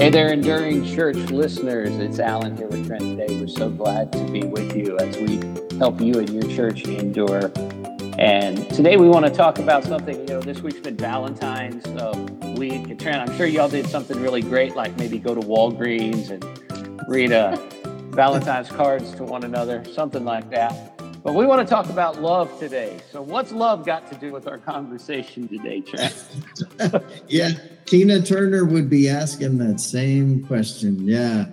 Hey there, Enduring Church listeners. It's Alan here with Trent today. We're so glad to be with you as we help you and your church endure. And today we want to talk about something, you know, this week's been Valentine's uh, week. And Trent, I'm sure y'all did something really great, like maybe go to Walgreens and read uh, Valentine's cards to one another, something like that. But we want to talk about love today. So, what's love got to do with our conversation today, Trent? yeah, Tina Turner would be asking that same question. Yeah.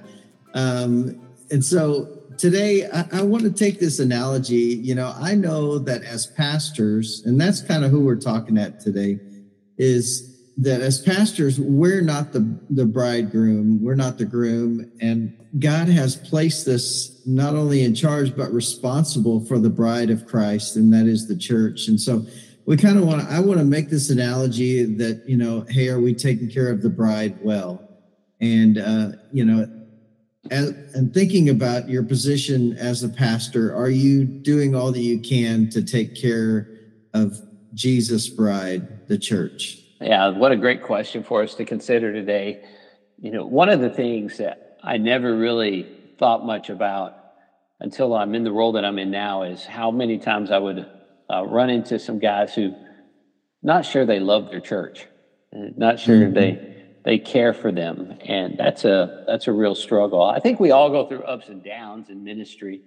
Um, and so today, I, I want to take this analogy. You know, I know that as pastors, and that's kind of who we're talking at today, is that as pastors, we're not the, the bridegroom, we're not the groom, and God has placed us not only in charge, but responsible for the bride of Christ, and that is the church. And so we kind of want to, I want to make this analogy that, you know, hey, are we taking care of the bride well? And, uh, you know, as, and thinking about your position as a pastor, are you doing all that you can to take care of Jesus' bride, the church? Yeah, what a great question for us to consider today. You know, one of the things that I never really thought much about until I'm in the role that I'm in now is how many times I would uh, run into some guys who not sure they love their church, not sure mm-hmm. they they care for them, and that's a that's a real struggle. I think we all go through ups and downs in ministry,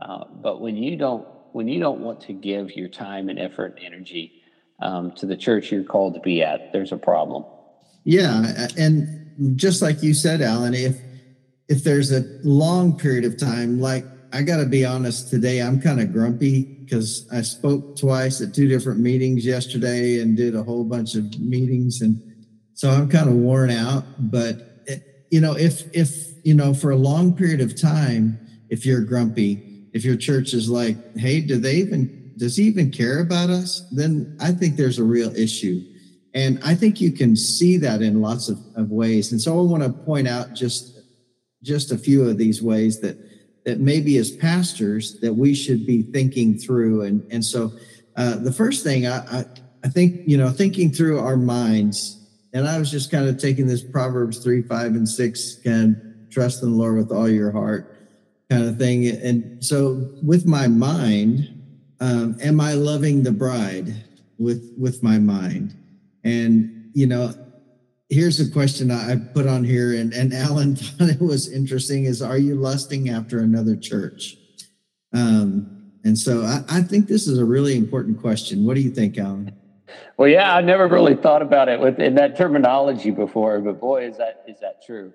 uh, but when you don't when you don't want to give your time and effort and energy um, to the church you're called to be at, there's a problem. Yeah, and just like you said, Alan, if if there's a long period of time, like I got to be honest, today I'm kind of grumpy because I spoke twice at two different meetings yesterday and did a whole bunch of meetings, and so I'm kind of worn out. But it, you know, if if you know, for a long period of time, if you're grumpy, if your church is like, hey, do they even does he even care about us? Then I think there's a real issue. And I think you can see that in lots of, of ways. And so I want to point out just just a few of these ways that that maybe as pastors that we should be thinking through. And and so uh, the first thing I, I I think you know thinking through our minds. And I was just kind of taking this Proverbs three, five, and six, kind of trust in the Lord with all your heart, kind of thing. And so with my mind, um, am I loving the bride with with my mind? And you know, here's a question I put on here, and and Alan thought it was interesting: is Are you lusting after another church? Um, and so I, I think this is a really important question. What do you think, Alan? Well, yeah, I never really thought about it with in that terminology before, but boy, is that is that true?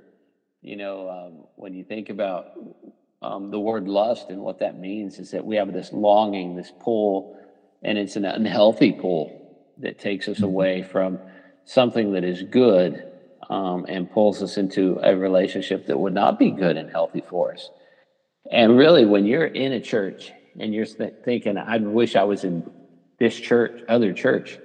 You know, um, when you think about um, the word lust and what that means is that we have this longing, this pull, and it's an unhealthy pull that takes us mm-hmm. away from something that is good um, and pulls us into a relationship that would not be good and healthy for us. And really, when you're in a church and you're th- thinking, I wish I was in this church, other church,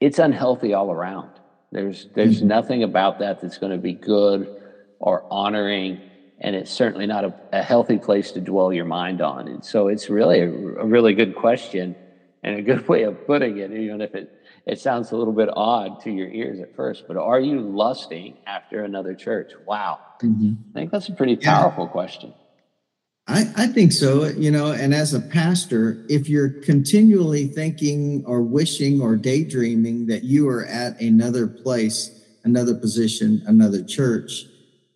it's unhealthy all around. There's there's mm-hmm. nothing about that that's going to be good or honoring and it's certainly not a, a, healthy place to dwell your mind on. And so it's really a, a, really good question and a good way of putting it, even if it, it sounds a little bit odd to your ears at first. But are you lusting after another church? Wow. Mm-hmm. I think that's a pretty powerful yeah. question. I, I think so, you know, and as a pastor, if you're continually thinking or wishing or daydreaming that you are at another place, another position, another church,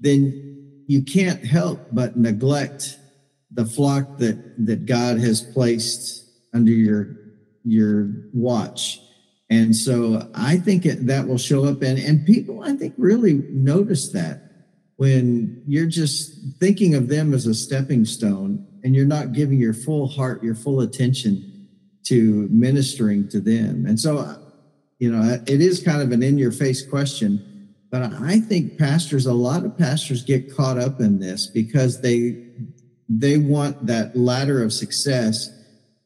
then you can't help but neglect the flock that that God has placed under your your watch. And so I think it, that will show up and and people I think really notice that when you're just thinking of them as a stepping stone and you're not giving your full heart, your full attention to ministering to them. And so you know, it is kind of an in your face question but I think pastors, a lot of pastors get caught up in this because they they want that ladder of success.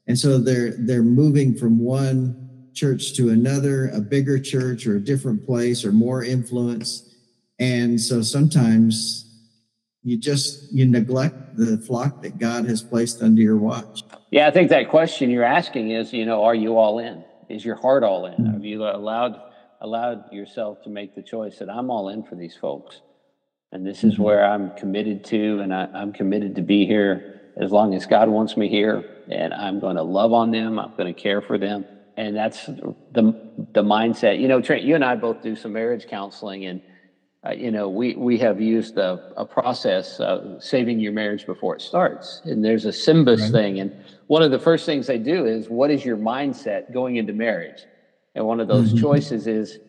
And so they're they're moving from one church to another, a bigger church or a different place or more influence. And so sometimes you just you neglect the flock that God has placed under your watch. Yeah, I think that question you're asking is, you know, are you all in? Is your heart all in? Mm-hmm. Have you allowed allowed yourself to make the choice that I'm all in for these folks. And this is mm-hmm. where I'm committed to, and I, I'm committed to be here as long as God wants me here. And I'm going to love on them. I'm going to care for them. And that's the, the mindset. You know, Trent, you and I both do some marriage counseling, and uh, you know, we, we have used a, a process, uh, saving your marriage before it starts. And there's a SYMBIS right. thing. And one of the first things they do is, what is your mindset going into marriage? And one of those mm-hmm. choices is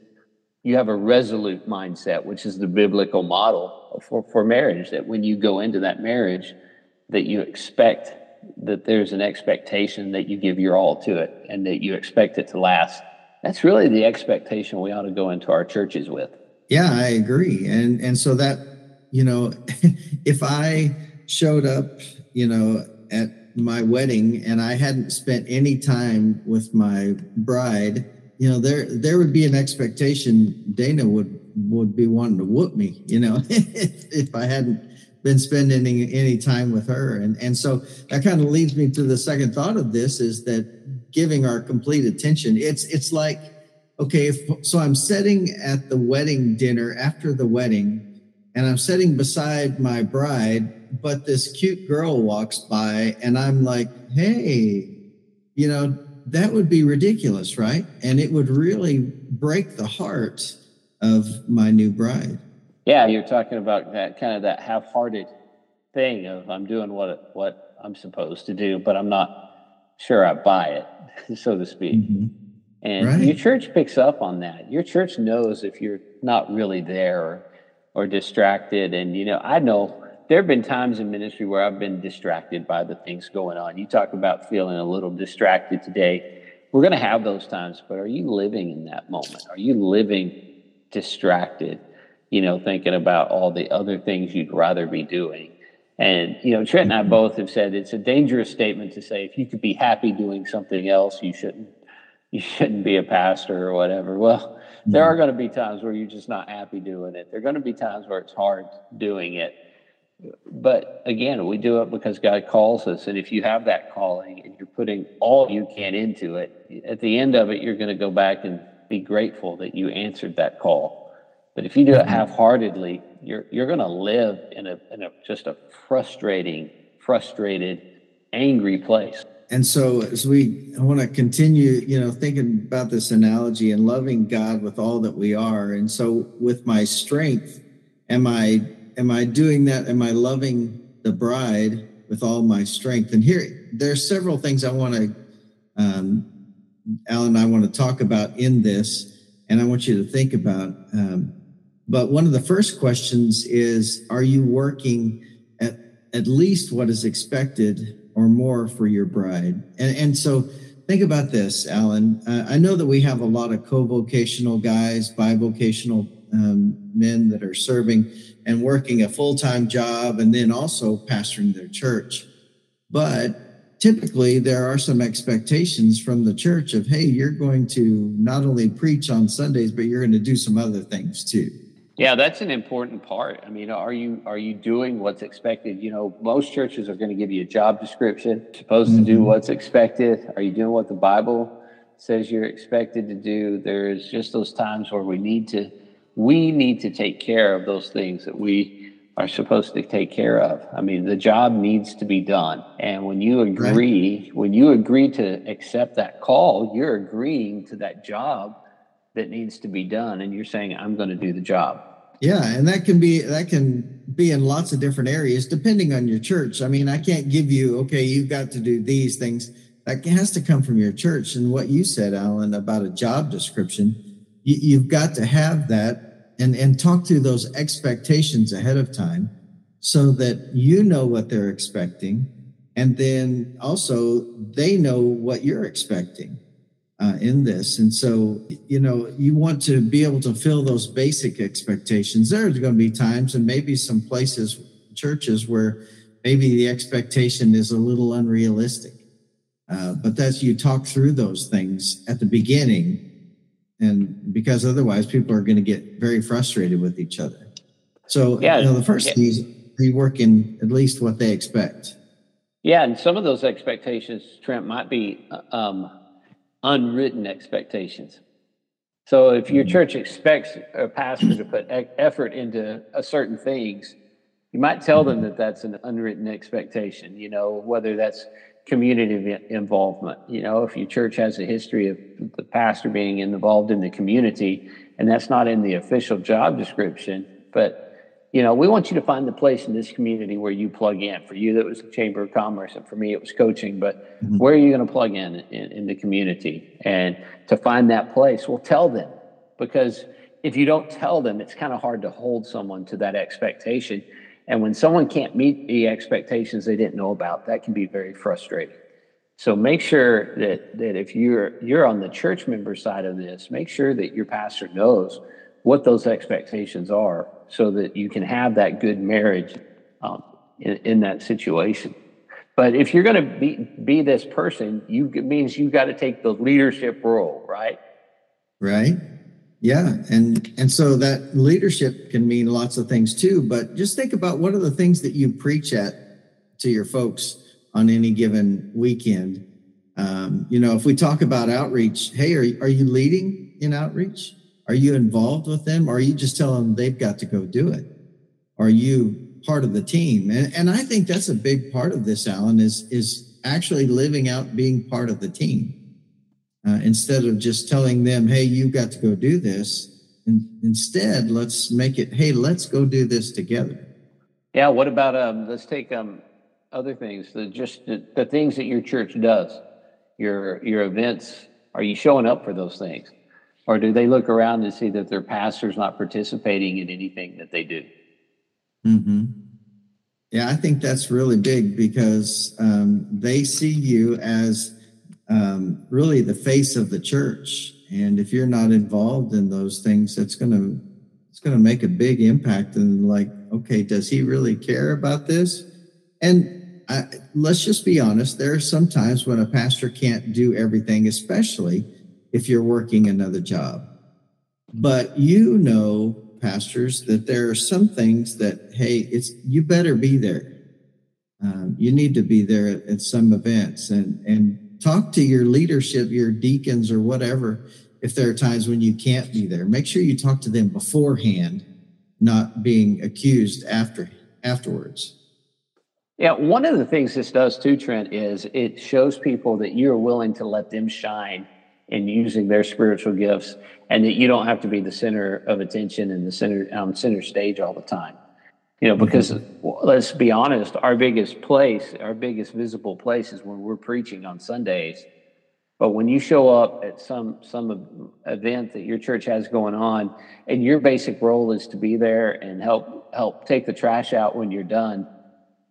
you have a resolute mindset, which is the biblical model for, for marriage, that when you go into that marriage, that you expect that there's an expectation that you give your all to it and that you expect it to last. That's really the expectation we ought to go into our churches with. Yeah, I agree. And and so that, you know, if I showed up, you know, at my wedding and I hadn't spent any time with my bride, you know, there there would be an expectation Dana would would be wanting to whoop me, you know, if, I hadn't been spending any, any time with her. And and so that kind of leads me to the second thought of this is that giving our complete attention. It's it's like okay, if, so I'm sitting at the wedding dinner after the wedding, and I'm sitting beside my bride, but this cute girl walks by, and I'm like, hey, you know, that would be ridiculous, right? And it would really break the heart of my new bride. Yeah, you're talking about that kind of that half-hearted thing of I'm doing what what I'm supposed to do, but I'm not sure I buy it, so to speak. Mm-hmm. And right. your church picks up on that. Your church knows if you're not really there or, or distracted. And, you know, I know there have been times in ministry where I've been distracted by the things going on. You talk about feeling a little distracted today. We're going to have those times, but are you living in that moment? Are you living distracted, you know, thinking about all the other things you'd rather be doing? And, you know, Trent and I both have said it's a dangerous statement to say if you could be happy doing something else, you shouldn't you shouldn't be a pastor or whatever. Well, there are going to be times where you're just not happy doing it. There are going to be times where it's hard doing it. But again, we do it because God calls us. And if you have that calling and you're putting all you can into it, at the end of it, you're going to go back and be grateful that you answered that call. But if you do it mm-hmm. half-heartedly, you're you're going to live in a in a just a frustrating, frustrated, angry place and so as we I want to continue, you know, thinking about this analogy and loving God with all that we are. And so with my strength, am I am I doing that? Am I loving the bride with all my strength? And here there are several things I want to um Alan I want to talk about in this, and I want you to think about. Um, but one of the first questions is Are you working at, at least what is expected or more for your bride. And, and so think about this, Alan. Uh, I know that we have a lot of co vocational guys, bivocational um, men that are serving and working a full time job and then also pastoring their church. But typically, there are some expectations from the church of, hey, you're going to not only preach on Sundays, but you're going to do some other things too. Yeah, that's an important part. I mean, are you are you doing what's expected? You know, most churches are going to give you a job description, supposed mm-hmm. to do mm-hmm. what's expected. Are you doing what the Bible says you're expected to do? There's just those times where we need to we need to take care of those things that we are supposed to take care of. I mean, the job needs to be done. And when you agree, right. when you agree to accept that call, you're agreeing to that job that needs to be done and you're saying I'm going to do the job. Yeah, and that can be that can be in lots of different areas depending on your church. I mean, I can't give you okay, you've got to do these things. That has to come from your church. And what you said, Alan, about a job description, you, you've got to have that and and talk through those expectations ahead of time so that you know what they're expecting and then also they know what you're expecting uh, in this. And so, you know, you want to be able to fill those basic expectations. There's going to be times and maybe some places, churches, where maybe the expectation is a little unrealistic. Uh, but that's you talk through those things at the beginning. And because otherwise, people are going to get very frustrated with each other. So, yeah, you know, the first yeah. thing is be working at least what they expect. Yeah, and some of those expectations, Trent, might be uh, um, unwritten expectations. So if your church expects a pastor to put e- effort into a certain things, you might tell them that that's an unwritten expectation, you know, whether that's community involvement. You know, if your church has a history of the pastor being involved in the community, and that's not in the official job description, but you know, we want you to find the place in this community where you plug in. For you, that was the Chamber of Commerce, and for me, it was coaching. But mm-hmm. where are you going to plug in, in in the community? And to find that place, well, tell them because if you don't tell them, it's kind of hard to hold someone to that expectation. And when someone can't meet the expectations they didn't know about, that can be very frustrating. So make sure that that if you're you're on the church member side of this, make sure that your pastor knows what those expectations are, so that you can have that good marriage um, in, in that situation. But if you're going to be be this person, you it means you got to take the leadership role, right? Right. Yeah, and and so that leadership can mean lots of things too. But just think about what are the things that you preach at to your folks on any given weekend. Um, you know, if we talk about outreach, hey, are are you leading in outreach? Are you involved with them, or are you just telling them they've got to go do it? Are you part of the team? And and I think that's a big part of this, Alan, is is actually living out being part of the team uh, instead of just telling them, hey, you've got to go do this. And instead, let's make it, hey, let's go do this together. Yeah. What about, um, let's take um, other things, the, just the, the things that your church does, your, your events. Are you showing up for those things? Or do they look around and see that their pastor's not participating in anything that they do? Mm-hmm. Yeah, I think that's really big because um, they see you as um, really the face of the church. And if you're not involved in those things, it's going to it's going to make a big impact. And like, okay, does he really care about this? And I, let's just be honest. There are some times when a pastor can't do everything, especially if you're working another job. But you know, pastors, that there are some things that hey, it's you better be there. Um, you need to be there at, at some events, and and talk to your leadership, your deacons or whatever, if there are times when you can't be there. Make sure you talk to them beforehand, not being accused after afterwards. Yeah, one of the things this does too, Trent, is it shows people that you're willing to let them shine in using their spiritual gifts, and that you don't have to be the center of attention and the center um, center stage all the time. You know, because mm-hmm. let's be honest, our biggest place, our biggest visible place is when we're preaching on Sundays. But when you show up at some some event that your church has going on, and your basic role is to be there and help help take the trash out when you're done,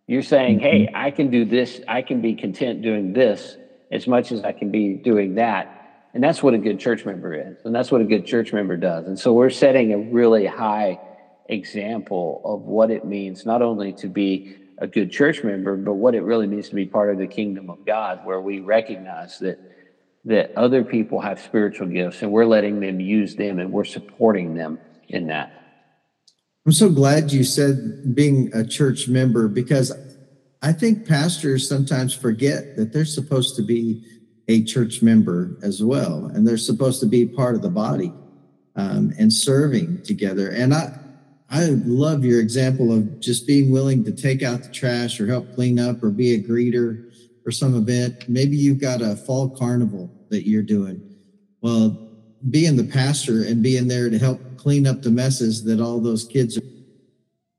you're saying, "Hey, mm-hmm. I can do this. I can be content doing this as much as I can be doing that." And that's what a good church member is, and that's what a good church member does. And so we're setting a really high example of what it means not only to be a good church member, but what it really means to be part of the kingdom of God, where we recognize that that other people have spiritual gifts and we're letting them use them and we're supporting them in that. I'm so glad you said being a church member because I think pastors sometimes forget that they're supposed to be a church member as well, and they're supposed to be part of the body um, and serving together. And I, I love your example of just being willing to take out the trash or help clean up or be a greeter for some event. Maybe you've got a fall carnival that you're doing. Well, being the pastor and being there to help clean up the messes that all those kids are,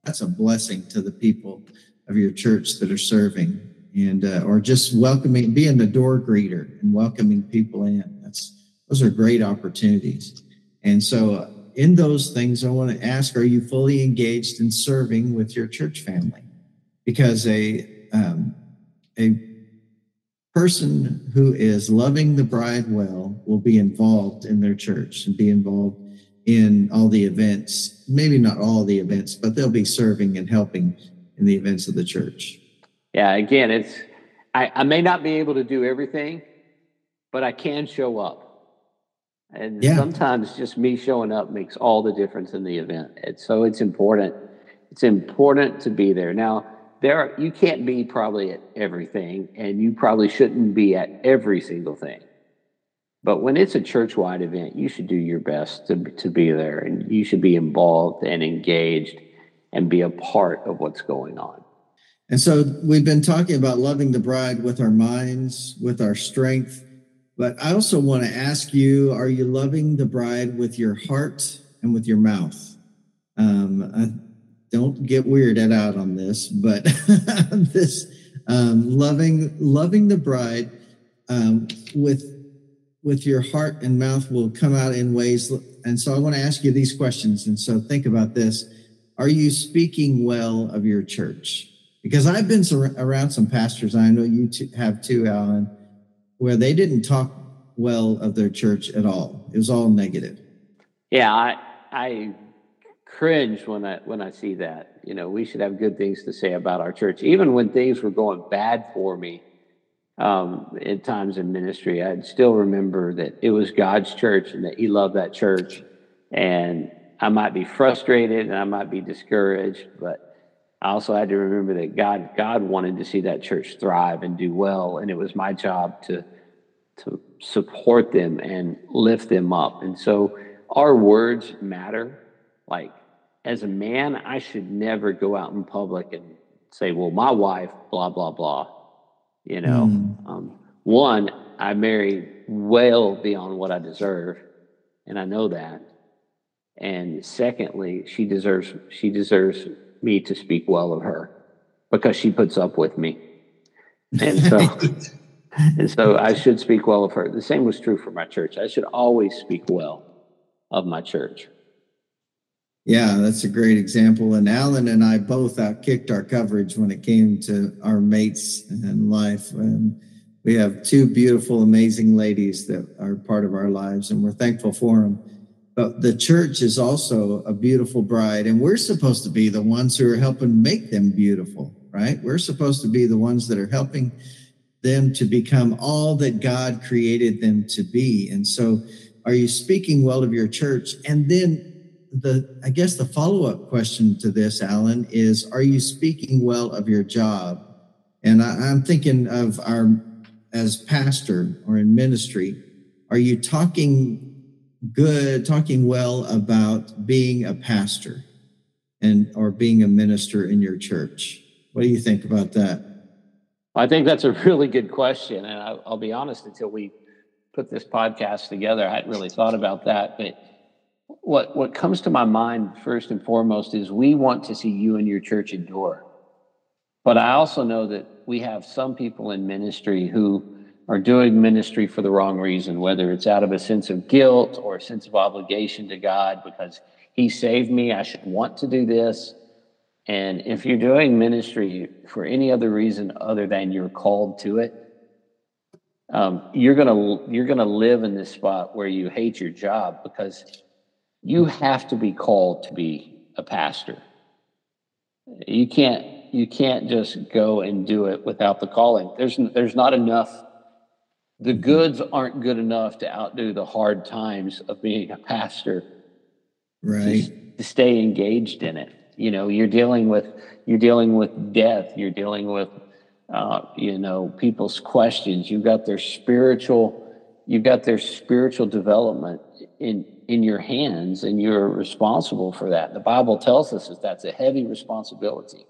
that's a blessing to the people of your church that are serving and uh, or just welcoming being the door greeter and welcoming people in that's those are great opportunities and so uh, in those things, I want to ask: Are you fully engaged in serving with your church family? Because a um, a person who is loving the bride well will be involved in their church and be involved in all the events. Maybe not all the events, but they'll be serving and helping in the events of the church. Yeah, again, it's I, I may not be able to do everything, but I can show up. And yeah. sometimes just me showing up makes all the difference in the event. And so it's important. It's important to be there. Now, there are, you can't be probably at everything, and you probably shouldn't be at every single thing. But when it's a church wide event, you should do your best to, to be there and you should be involved and engaged and be a part of what's going on. And so we've been talking about loving the bride with our minds, with our strength. But I also want to ask you are you loving the bride with your heart and with your mouth? Um, I, don't get weirded out on this, but this um, loving loving the bride um, with with your heart and mouth will come out in ways. And so I want to ask you these questions. And so think about this: Are you speaking well of your church? Because I've been around some pastors. I know you have too, Alan, where they didn't talk well of their church at all. It was all negative. Yeah, I I cringe when I when I see that. You know, we should have good things to say about our church, even when things were going bad for me. Um, at times in ministry, I'd still remember that it was God's church and that He loved that church. And I might be frustrated and I might be discouraged, but I also had to remember that God God wanted to see that church thrive and do well, and it was my job to to support them and lift them up. And so our words matter. Like as a man, I should never go out in public and say, well, my wife, blah, blah, blah. You know, mm. um, one, I married well beyond what I deserve, and I know that. And secondly, she deserves she deserves me to speak well of her because she puts up with me. And so and so I should speak well of her. The same was true for my church. I should always speak well of my church. Yeah, that's a great example. And Alan and I both outkicked our coverage when it came to our mates and life. And we have two beautiful, amazing ladies that are part of our lives, and we're thankful for them. But the church is also a beautiful bride, and we're supposed to be the ones who are helping make them beautiful, right? We're supposed to be the ones that are helping them to become all that God created them to be. And so, are you speaking well of your church? And then the I guess the follow-up question to this, Alan, is are you speaking well of your job? And I, I'm thinking of our as pastor or in ministry, are you talking good, talking well about being a pastor and or being a minister in your church? What do you think about that? I think that's a really good question. And I, will be honest, until we put this podcast together, I hadn't really thought about that. But what what comes to my mind first and foremost is we want to see you and your church endure. But I also know that we have some people in ministry who are doing ministry for the wrong reason, whether it's out of a sense of guilt or a sense of obligation to God because He saved me, I should want to do this. And if you're doing ministry for any other reason other than you're called to it, um, you're gonna you're gonna live in this spot where you hate your job because you have to be called to be a pastor. You can't you can't just go and do it without the calling. There's there's not enough. The goods aren't good enough to outdo the hard times of being a pastor. Right. To, to stay engaged in it. You know, you're dealing with you're dealing with death. You're dealing with uh, you know people's questions. You've got their spiritual. You've got their spiritual development in in your hands and you're responsible for that. The Bible tells us that that's a heavy responsibility.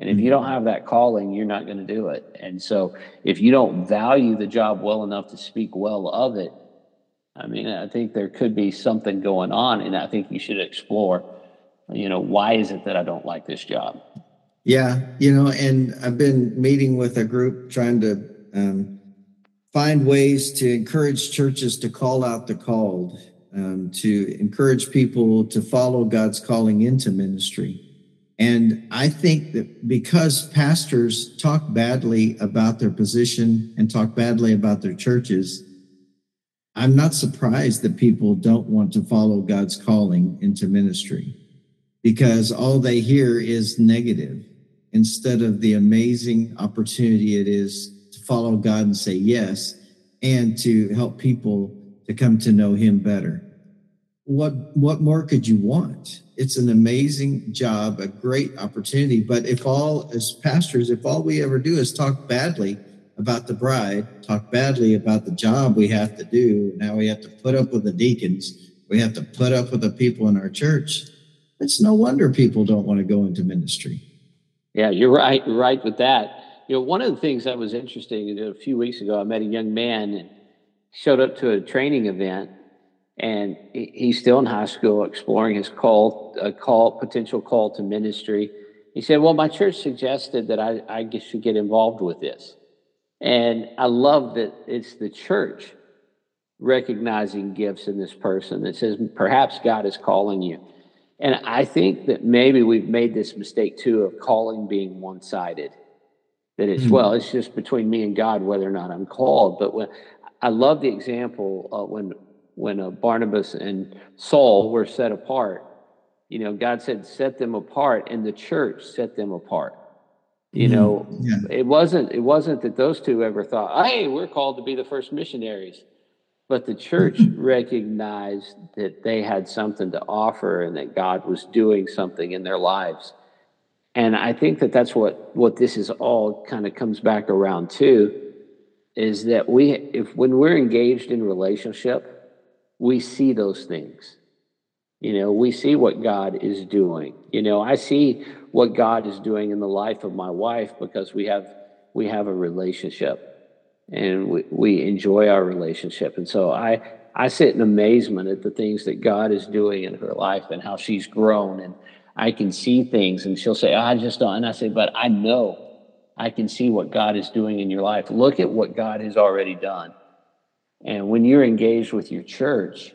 And if you don't have that calling, you're not going to do it. And so if you don't value the job well enough to speak well of it, I mean, I think there could be something going on and I think you should explore, you know, why is it that I don't like this job? Yeah, you know, and I've been meeting with a group trying to um, find ways to encourage churches to call out the called um, to encourage people to follow God's calling into ministry. And I think that because pastors talk badly about their position and talk badly about their churches, I'm not surprised that people don't want to follow God's calling into ministry because all they hear is negative instead of the amazing opportunity it is to follow God and say yes and to help people to come to know him better. What what more could you want? It's an amazing job, a great opportunity. But if all as pastors, if all we ever do is talk badly about the bride, talk badly about the job we have to do. Now we have to put up with the deacons. We have to put up with the people in our church. It's no wonder people don't want to go into ministry. Yeah, you're right. You're right with that. You know, one of the things that was interesting a few weeks ago, I met a young man and showed up to a training event, and he's still in high school, exploring his call, a call, potential call to ministry. He said, "Well, my church suggested that I, I should get involved with this." And I love that it's the church recognizing gifts in this person that says, perhaps God is calling you. And I think that maybe we've made this mistake too of calling being one sided. That it's, mm-hmm. well, it's just between me and God whether or not I'm called. But when I love the example uh, when when uh, Barnabas and Saul were set apart, you know, God said, set them apart, and the church set them apart. You mm-hmm. know, yeah. it wasn't it wasn't that those two ever thought, "Hey, we're called to be the first missionaries." But the church recognized that they had something to offer and that God was doing something in their lives. And I think that that's what what this is all kind of comes back around to is that we if when we're engaged in relationship, we see those things. You know, we see what God is doing. You know, I see what God is doing in the life of my wife because we have we have a relationship and we, we enjoy our relationship. And so I I sit in amazement at the things that God is doing in her life and how she's grown and I can see things and she'll say, oh, I just don't and I say, but I know I can see what God is doing in your life. Look at what God has already done. And when you're engaged with your church,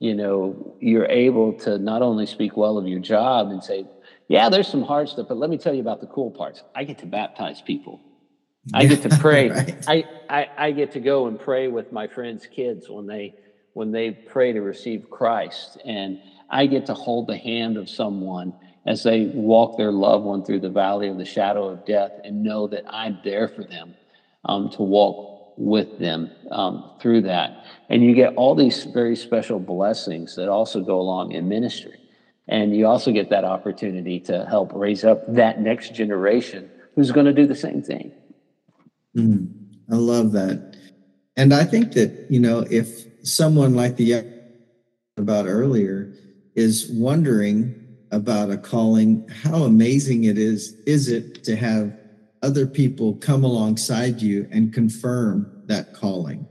you know, you're able to not only speak well of your job and say, yeah, there's some hard stuff, but let me tell you about the cool parts. I get to baptize people. I get to pray. right. I, I, I get to go and pray with my friends' kids when they when they pray to receive Christ. And I get to hold the hand of someone as they walk their loved one through the valley of the shadow of death and know that I'm there for them um, to walk with them um, through that. And you get all these very special blessings that also go along in ministry. And you also get that opportunity to help raise up that next generation who's going to do the same thing. Mm, I love that. And I think that, you know, if someone like the young about earlier is wondering about a calling, how amazing it is, is it to have other people come alongside you and confirm that calling?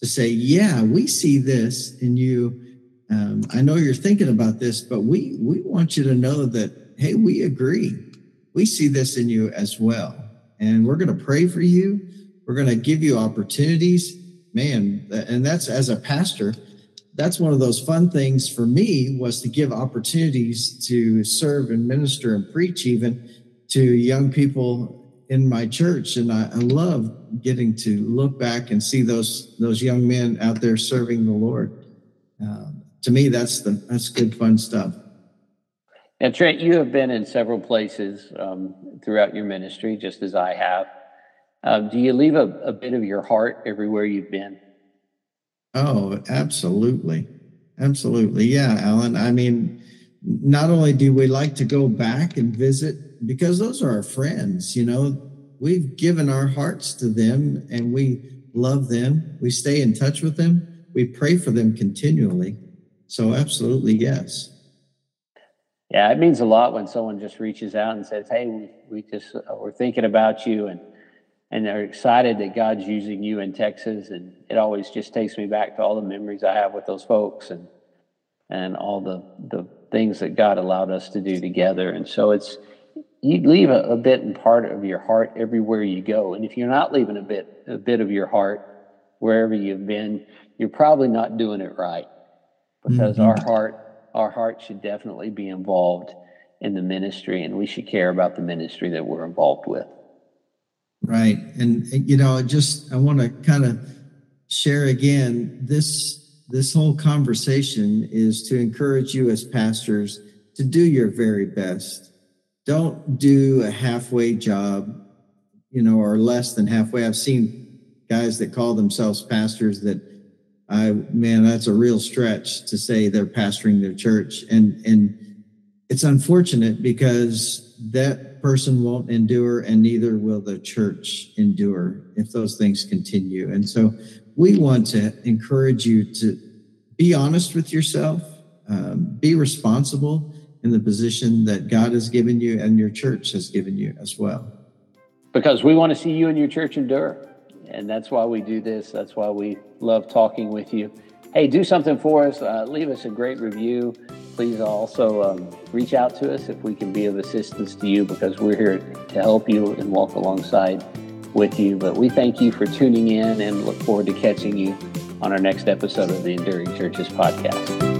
To say, yeah, we see this in you um, I know you're thinking about this, but we we want you to know that hey, we agree. We see this in you as well, and we're going to pray for you. We're going to give you opportunities, man. And that's as a pastor, that's one of those fun things for me was to give opportunities to serve and minister and preach even to young people in my church and I, I, love getting to look back and see those those young men out there serving the lord um, to me, that's the that's good fun stuff. And Trent, you have been in several places um, throughout your ministry, just as I have. Uh, do you leave a, a bit of your heart everywhere you've been? Oh, absolutely. Absolutely. Yeah, Alan. I mean, not only do we like to go back and visit because those are our friends, you know, we've given our hearts to them and we love them. We stay in touch with them. We pray for them continually. So, absolutely, yes. Yeah, it means a lot when someone just reaches out and says, "Hey, we, we just uh, we're thinking about you," and and they're excited that God's using you in Texas. And it always just takes me back to all the memories I have with those folks and and all the the things that God allowed us to do together. And so it's you leave a, a bit and part of your heart everywhere you go. And if you're not leaving a bit a bit of your heart wherever you've been, you're probably not doing it right because mm-hmm. our heart our heart should definitely be involved in the ministry and we should care about the ministry that we're involved with right and you know just i want to kind of share again this this whole conversation is to encourage you as pastors to do your very best don't do a halfway job you know or less than halfway i've seen guys that call themselves pastors that I man, that's a real stretch to say they're pastoring their church, and and it's unfortunate because that person won't endure, and neither will the church endure if those things continue. And so we want to encourage you to be honest with yourself, um, be responsible in the position that God has given you and your church has given you as well. Because we want to see you and your church endure. And that's why we do this. That's why we love talking with you. Hey, do something for us. Uh, leave us a great review. Please also um, reach out to us if we can be of assistance to you because we're here to help you and walk alongside with you. But we thank you for tuning in and look forward to catching you on our next episode of the Enduring Churches podcast.